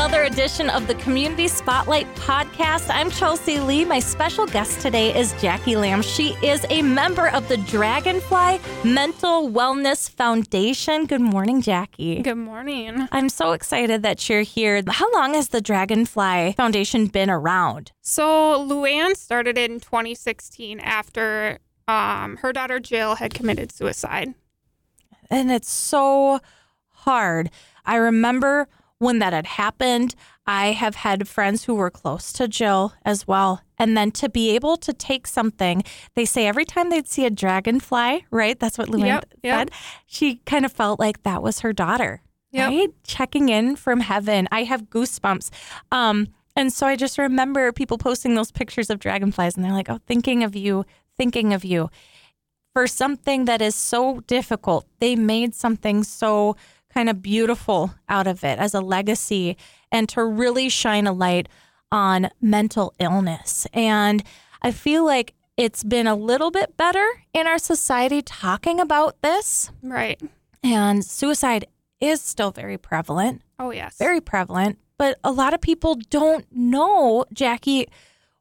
another edition of the Community Spotlight podcast. I'm Chelsea Lee. My special guest today is Jackie Lamb. She is a member of the Dragonfly Mental Wellness Foundation. Good morning, Jackie. Good morning. I'm so excited that you're here. How long has the Dragonfly Foundation been around? So, Luann started in 2016 after um, her daughter Jill had committed suicide. And it's so hard. I remember when that had happened. I have had friends who were close to Jill as well. And then to be able to take something, they say every time they'd see a dragonfly, right? That's what Luann Yep, yep. said. She kind of felt like that was her daughter, Yep. right? Checking in from heaven. I have goosebumps. Um, and so I just remember people posting those pictures of dragonflies and they're like, oh, thinking of you, thinking of you. For something that is so difficult, they made something so kind of beautiful out of it as a legacy and to really shine a light on mental illness. And I feel like it's been a little bit better in our society talking about this. Right. And suicide is still very prevalent, Oh, yes. very prevalent. But a lot of people don't know, Jackie,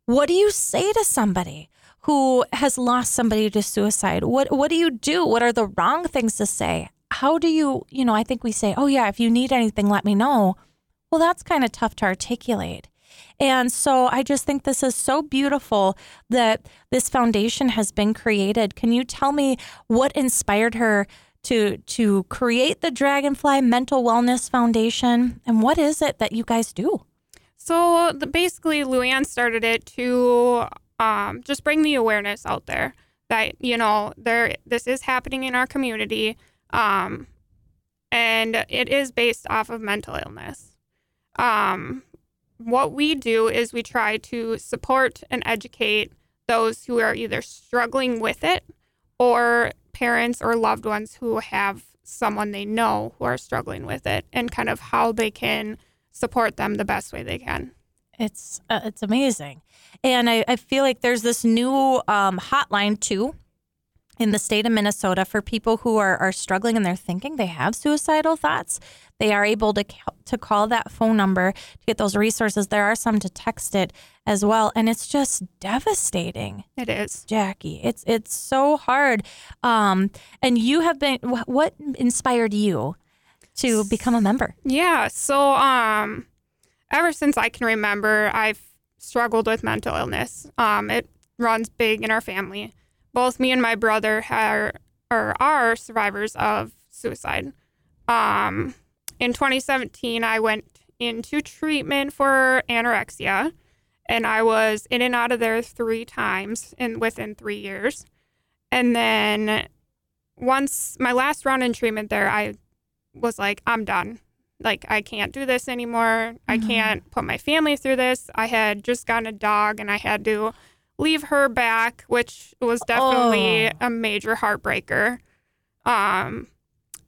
what do you say to somebody who has lost somebody to suicide? What what do you do? What are the wrong things to say? How do you, you know, I think we say, "Oh yeah, if you need anything, let me know." Well, that's kind of tough to articulate. And so I just think this is so beautiful that this foundation has been created. Can you tell me what inspired her to to create the Dragonfly Mental Wellness Foundation and what is it that you guys do? So, the, basically, Luann started it to um, just bring the awareness out there that, you know, there this is happening in our community. Um, and it is based off of mental illness. Um, what we do is we try to support and educate those who are either struggling with it or parents or loved ones who have someone they know who are struggling with it and kind of how they can support them the best way they can. It's uh, it's amazing, and I, I feel like there's this new um, hotline too in the state of Minnesota for people who are, are struggling and they're thinking they have suicidal thoughts. They are able to to call that phone number to get those resources. There are some to text it as well, and it's just devastating. It is. Jackie. It's it's so hard. Um, and you have been. wh- What inspired you to become a member? Yeah. So, um, ever since I can remember, I've struggled with mental illness. Um, it runs big in our family. Both me and my brother are or are survivors of suicide. Um, in 2017, I went into treatment for anorexia, and I was in and out of there three times in within three years. And then once my last round in treatment there, I was like, I'm done. Like, I can't do this anymore. I can't put my family through this. I had just gotten a dog and I had to leave her back, which was definitely Oh. a major heartbreaker. Um,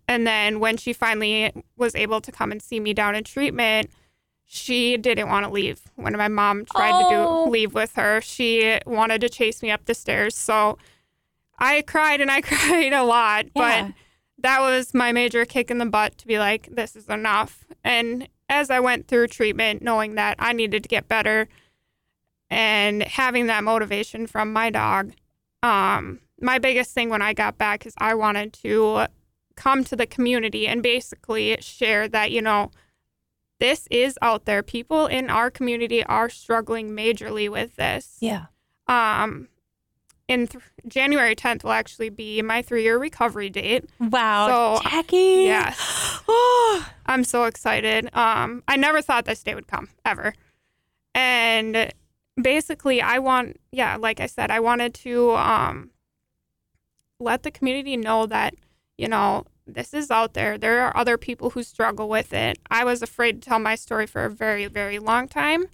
and then when she finally was able to come and see me down in treatment, she didn't want to leave. When my mom tried to Oh. do leave with her, she wanted to chase me up the stairs. So I cried and I cried a lot, Yeah. but that was my major kick in the butt to be like, this is enough. And as I went through treatment, knowing that I needed to get better and having that motivation from my dog, um, my biggest thing when I got back is I wanted to come to the community and basically share that, you know, this is out there. People in our community are struggling majorly with this. Yeah. Um, in th- January 10th will actually be my three year recovery date. Wow, So, Jackie. Yes. Oh, I'm so excited. Um, I never thought this day would come ever. And basically, I want, yeah, like I said, I wanted to um, let the community know that, you know, this is out there. There are other people who struggle with it. I was afraid to tell my story for a very, very long time.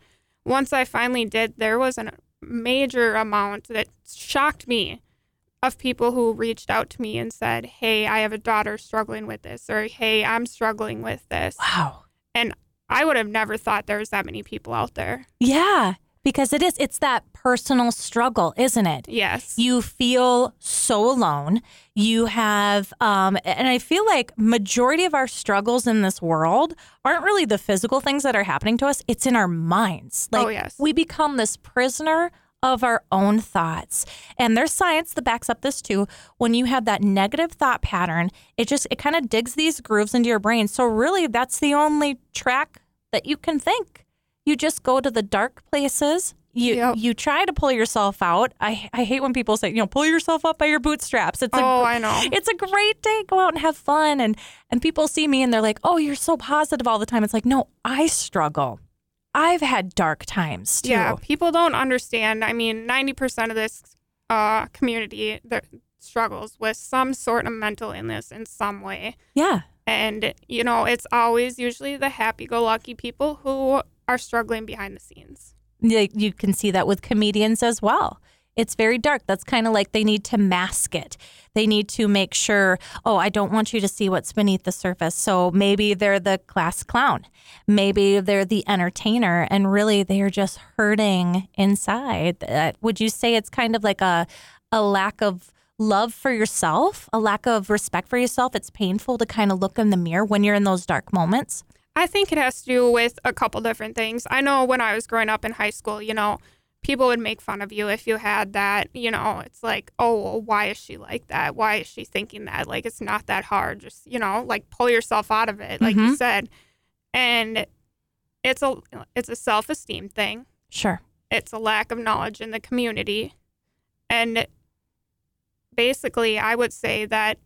Once I finally did, there was a major amount that shocked me of people who reached out to me and said, Hey, I have a daughter struggling with this, or Hey, I'm struggling with this. wow. And I would have never thought there was that many people out there. Yeah, because it is it's that personal struggle isn't it? Yes. you feel so alone. You have um and i feel like majority of our struggles in this world aren't really the physical things that are happening to us. It's in our minds. Like Oh, yes. we become this prisoner of our own thoughts. And there's science that backs up this too. When you have that negative thought pattern it just it kind of digs these grooves into your brain. So really that's the only track that you can think you just go to the dark places. You Yep. you try to pull yourself out. I i hate when people say you know pull yourself up by your bootstraps. It's a oh, I know. it's a great day. Go out and have fun. And and people see me and they're like oh you're so positive all the time. It's like no i struggle. I've had dark times too. Yeah, people don't understand. I mean, 90% of this uh, community that struggles with some sort of mental illness in some way. yeah. And, you know, it's always usually the happy go lucky people who are struggling behind the scenes. you, you can see that with comedians as well. It's very dark. That's kind of like they need to mask it. They need to make sure, oh, I don't want you to see what's beneath the surface. So maybe they're the class clown. Maybe they're the entertainer and really they're just hurting inside. Uh, would you say it's kind of like a a lack of love for yourself, a lack of respect for yourself? It's painful to kind of look in the mirror when you're in those dark moments. I think it has to do with a couple different things. I know when I was growing up in high school, you know, people would make fun of you if you had that, you know, it's like, oh, well, why is she like that? Why is she thinking that? Like, it's not that hard. Just, you know, like pull yourself out of it, like you mm-hmm. said. And it's a it's a self-esteem thing. Sure. It's a lack of knowledge in the community. And basically, I would say that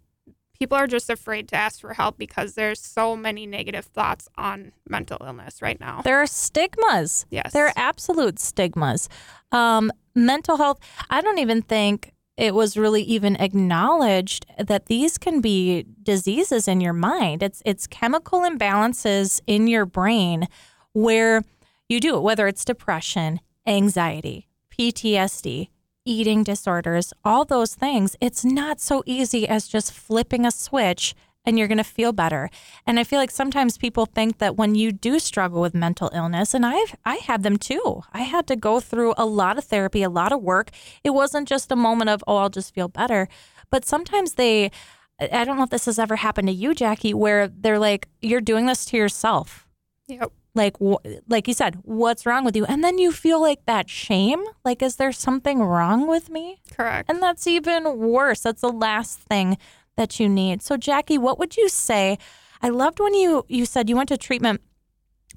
people are just afraid to ask for help because there's so many negative thoughts on mental illness right now. There are stigmas. Yes. There are absolute stigmas. Um, mental health, I don't even think it was really even acknowledged that these can be diseases in your mind. It's it's chemical imbalances in your brain where you do it, whether it's depression, anxiety, PTSD, eating disorders, all those things. It's not so easy as just flipping a switch and you're going to feel better. And I feel like sometimes people think that when you do struggle with mental illness, and I've I had them too. I had to go through a lot of therapy, a lot of work. It wasn't just a moment of oh, I'll just feel better. But sometimes they I don't know if this has ever happened to you, Jackie, where they're like you're doing this to yourself. Yep. Like wh- like you said, what's wrong with you? And then you feel like that shame, like is there something wrong with me? Correct. And that's even worse. That's the last thing that you need. So Jackie, what would you say? I loved when you you said you went to treatment.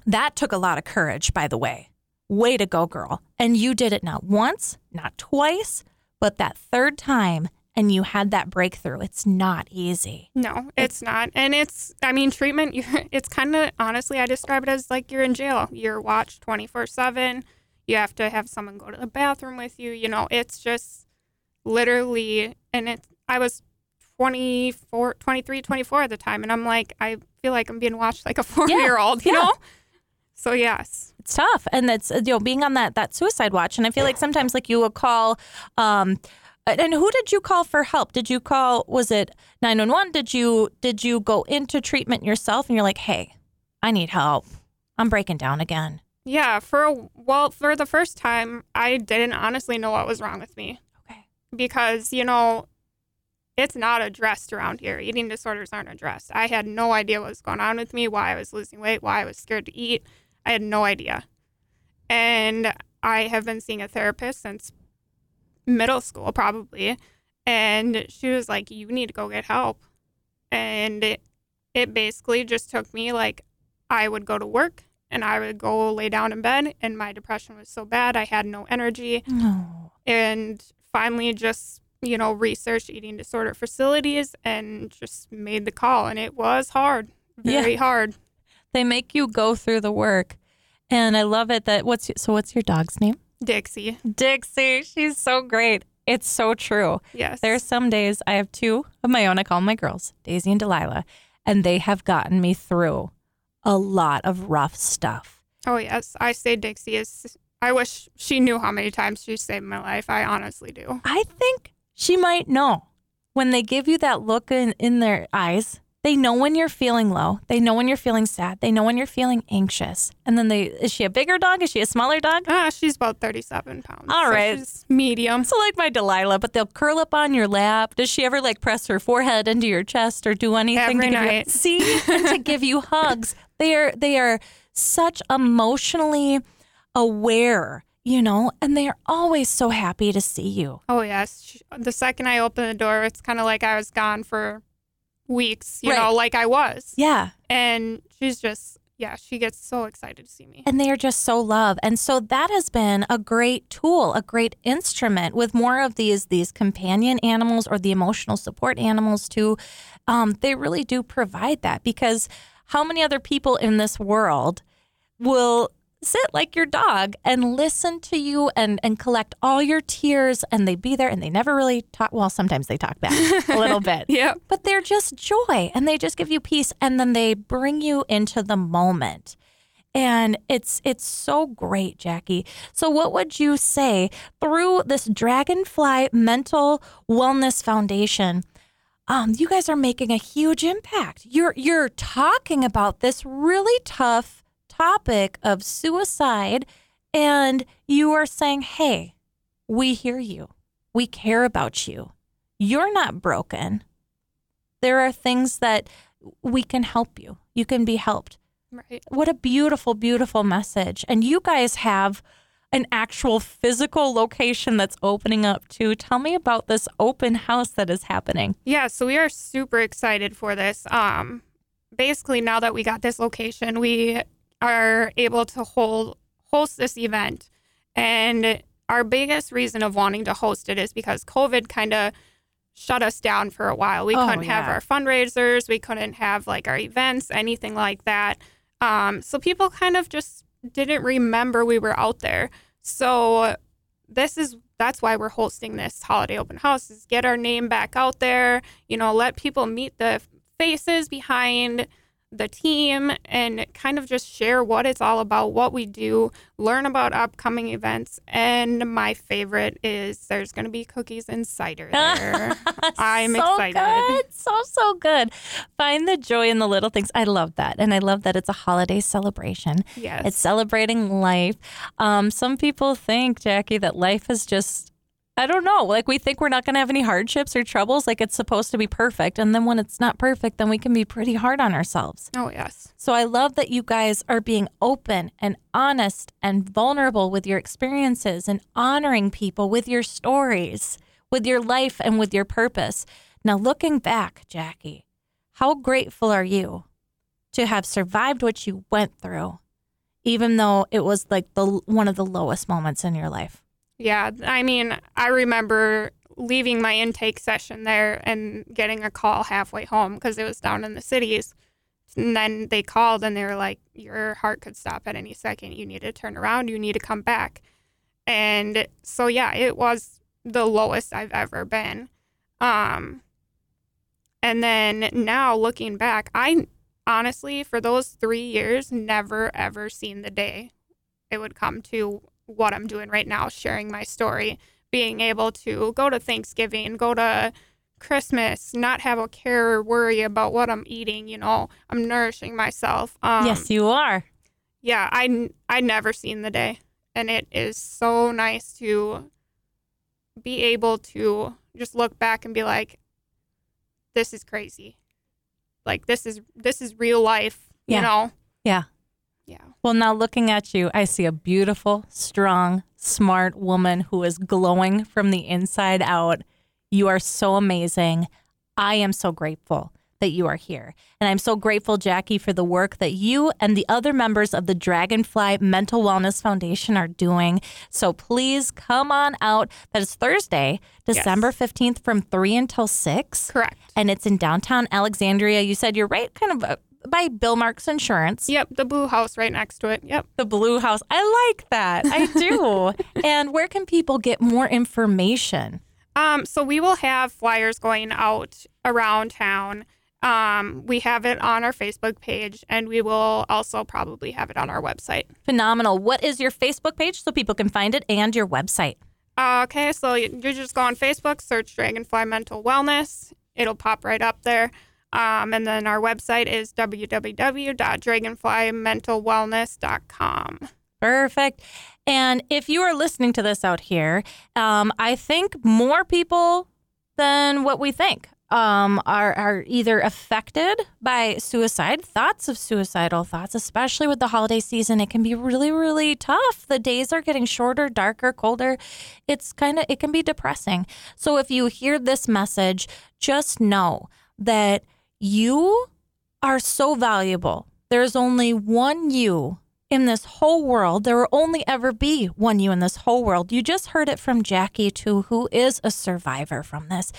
That took a lot of courage, by the way. Way to go, girl. And you did it not once, not twice, but that third time and you had that breakthrough. It's not easy. No, it's not. And it's, I mean, treatment, you're, it's kind of, honestly, I describe it as like you're in jail. You're watched 24 7. You have to have someone go to the bathroom with you. You know, it's just literally, and it's, I was 24, 23, 24 at the time. And I'm like, I feel like I'm being watched like a four year old, you yeah. know? So, yes. It's tough, and that's you know being on that that suicide watch. And I feel like sometimes like you will call. Um, and who did you call for help? Did you call? Was it nine one one? Did you did you go into treatment yourself? And you're like, hey, I need help. I'm breaking down again. Yeah. For, a, well, for the first time, I didn't honestly know what was wrong with me. Okay. because you know it's not addressed around here eating disorders aren't addressed i had no idea what was going on with me why i was losing weight why i was scared to eat i had no idea and i have been seeing a therapist since middle school probably and she was like you need to go get help and it, it basically just took me like i would go to work and i would go lay down in bed and my depression was so bad i had no energy No. and finally just you know researched eating disorder facilities and just made the call and it was hard Yeah. very hard They make you go through the work, and I love it. That what's so? What's your dog's name? Dixie Dixie. She's so great. It's so true. yes There's some days I have two of my own. I call them my girls, Daisy and Delilah, and they have gotten me through a lot of rough stuff. oh yes i say dixie is i wish she knew how many times she saved my life i honestly do I think she might know when they give you that look in, in their eyes. They know when you're feeling low. They know when you're feeling sad. They know when you're feeling anxious. And then they is she a bigger dog? Is she a smaller dog? Ah, she's about 37 pounds. All so right. she's medium. So like my Delilah, but they'll curl up on your lap. Does she ever like press her forehead into your chest or do anything Every to give you- see to give you hugs? They are they are such emotionally aware, you know, and they are always so happy to see you. Oh yes. The second I open the door, it's kind of like I was gone for weeks. You Right. know, like I was. Yeah. And she's just yeah, she gets so excited to see me. and they are just so love. and so that has been a great tool a great instrument with more of these these companion animals or the emotional support animals too um, they really do provide that because how many other people in this world will sit like your dog and listen to you and and collect all your tears and they be there and they never really talk well sometimes they talk back a little bit. Yeah. but they're just joy and they just give you peace and then they bring you into the moment. And it's it's so great jackie. So what would you say through this dragonfly mental wellness foundation um, you guys are making a huge impact? You're you're talking about this really tough topic of suicide and you are saying hey we hear you we care about you you're not broken there are things that we can help you. You can be helped. Right. What a beautiful, beautiful message. And you guys have an actual physical location that's opening up too. Tell me about this open house that is happening. Yeah, so we are super excited for this. Um, basically, now that we got this location, we are able to hold host this event, and our biggest reason of wanting to host it is because COVID kind of shut us down for a while. We Oh, couldn't have our fundraisers, we couldn't have like our events, anything like that. Um, so people kind of just didn't remember we were out there. So this is that's why we're hosting this holiday open house is get our name back out there you know let people meet the faces behind the team and kind of just share what it's all about what we do learn about upcoming events and my favorite is there's going to be cookies and cider there i'm so excited Good. So, so good. Find the joy in the little things. I love that. And I love that it's a holiday celebration. yes It's celebrating life. Um, some people think, Jackie, that life is just, I don't know, like we think we're not going to have any hardships or troubles, like it's supposed to be perfect. And then when it's not perfect, then we can be pretty hard on ourselves. oh yes So I love that you guys are being open and honest and vulnerable with your experiences and honoring people with your stories, with your life, and with your purpose. Now, looking back, Jackie, how grateful are you to have survived what you went through, even though it was like the one of the lowest moments in your life? Yeah, I mean, I remember leaving my intake session there and getting a call halfway home because it was down in the cities. And then they called and they were like, Your heart could stop at any second. You need to turn around. You need to come back. And so, yeah, it was the lowest I've ever been. Um, and then now looking back, I honestly, for those three years, never ever seen the day it would come to what I'm doing right now, sharing my story, being able to go to Thanksgiving, go to Christmas, not have a care or worry about what I'm eating. You know, I'm nourishing myself. Um, yes, you are. yeah, I I never seen the day, and it is so nice to be able to just look back and be like, this is crazy. Like this is this is real life. Yeah. You know. Yeah. Yeah. Well, now looking at you, I see a beautiful, strong, smart woman who is glowing from the inside out. You are so amazing. I am so grateful that you are here. And I'm so grateful, Jackie, for the work that you and the other members of the Dragonfly Mental Wellness Foundation are doing. So please come on out. That is Thursday, December 15th from 3 until 6. Correct. And it's in downtown Alexandria. You said you're right kind of uh, by Bill Marks Insurance Yep. The blue house right next to it. Yep. the blue house. I like that. I do. and where can people get more information? Um, so we will have flyers going out around town. Um, we have it on our Facebook page, and we will also probably have it on our website. Phenomenal. What is your Facebook page so people can find it and your website? Uh, okay, so you you just go on Facebook, search Dragonfly Mental Wellness. It'll pop right up there. Um, and then our website is www.dragonflymentalwellness.com. Perfect. And if you are listening to this out here, um, I think more people than what we think um, are, are either affected by suicide, thoughts of suicidal thoughts, especially with the holiday season. It can be really, really tough. The days are getting shorter, darker, colder. It's kind of, it can be depressing. So if you hear this message, just know that you are so valuable. There's only one you in this whole world. There will only ever be one you in this whole world. You just heard it from Jackie, too, who is a survivor from this.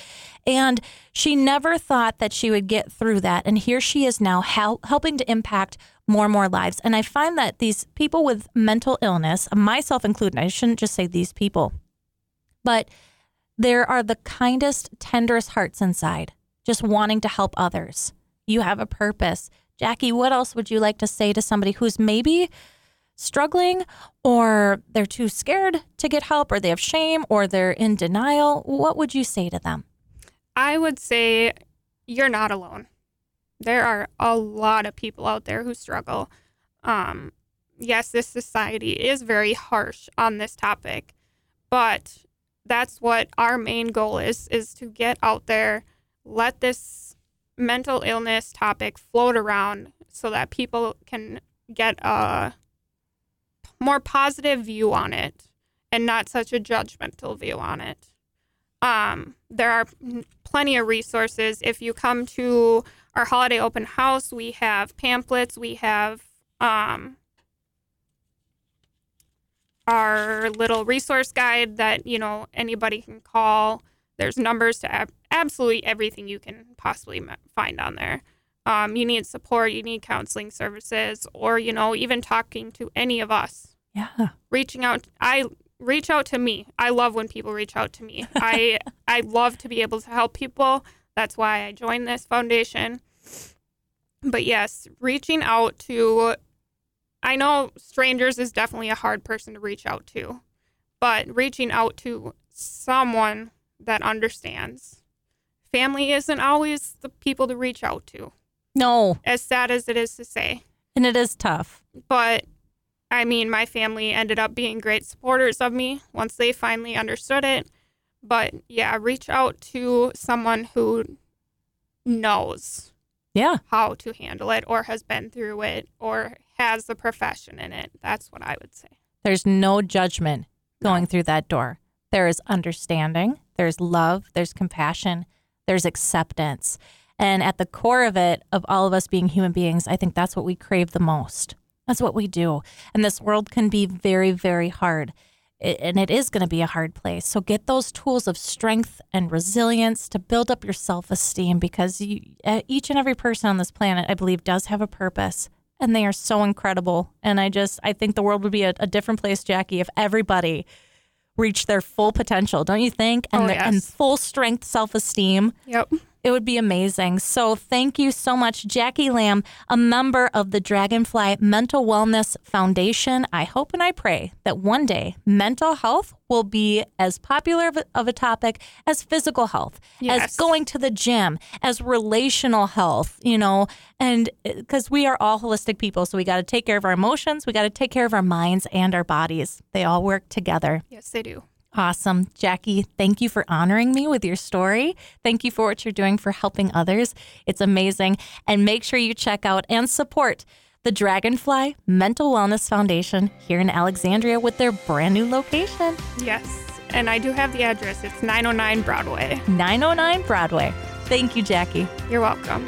And she never thought that she would get through that. And here she is now hel- helping to impact more and more lives. And I find that these people with mental illness, myself included, I shouldn't just say these people, but there are the kindest, tenderest hearts inside, just wanting to help others. You have a purpose Jackie, what else would you like to say to somebody who's maybe struggling or they're too scared to get help or they have shame or they're in denial? What would you say to them? I would say you're not alone. There are a lot of people out there who struggle. Um, yes, this society is very harsh on this topic, but that's what our main goal is is to get out there, let this mental illness topic float around so that people can get a more positive view on it and not such a judgmental view on it. Um, there are plenty of resources. If you come to our holiday open house, we have pamphlets, we have um, our little resource guide that you know anybody can call. There's numbers to absolutely everything you can possibly find on there. Um, you need support, you need counseling services, or you know, even talking to any of us. Yeah. Reaching out, I reach out to me. I love when people reach out to me. I I love to be able to help people. That's why I joined this foundation. But yes, reaching out to I know strangers is definitely a hard person to reach out to, but reaching out to someone that understands family isn't always the people to reach out to. No. As sad as it is to say. And it is tough. But I mean, my family ended up being great supporters of me once they finally understood it. But yeah, reach out to someone who knows yeah how to handle it or has been through it or has the profession in it. That's what I would say. There's no judgment going no. through that door. There is understanding, there's love, there's compassion, there's acceptance. And at the core of it, of all of us being human beings, I think that's what we crave the most. That's what we do. And this world can be very, very hard. and it is going to be a hard place. So get those tools of strength and resilience to build up your self esteem because you, each and every person on this planet, I believe, does have a purpose. And they are so incredible. And I just, I think the world would be a, a different place, Jackie, if everybody reach their full potential, don't you think? And, oh, yes. and full strength self esteem. Yep. It would be amazing. So, thank you so much, Jackie Lamb, a member of the Dragonfly Mental Wellness Foundation. I hope and I pray that one day mental health will be as popular of a, topic as physical health, yes. as going to the gym, as relational health, you know, and because uh, we are all holistic people. So, we got to take care of our emotions, we got to take care of our minds and our bodies. They all work together. Yes, they do. Awesome. Jackie, thank you for honoring me with your story. Thank you for what you're doing for helping others. It's amazing. And make sure you check out and support the Dragonfly Mental Wellness Foundation here in Alexandria with their brand new location. Yes. And I do have the address. It's 909 Broadway. 909 Broadway. Thank you, Jackie. You're welcome.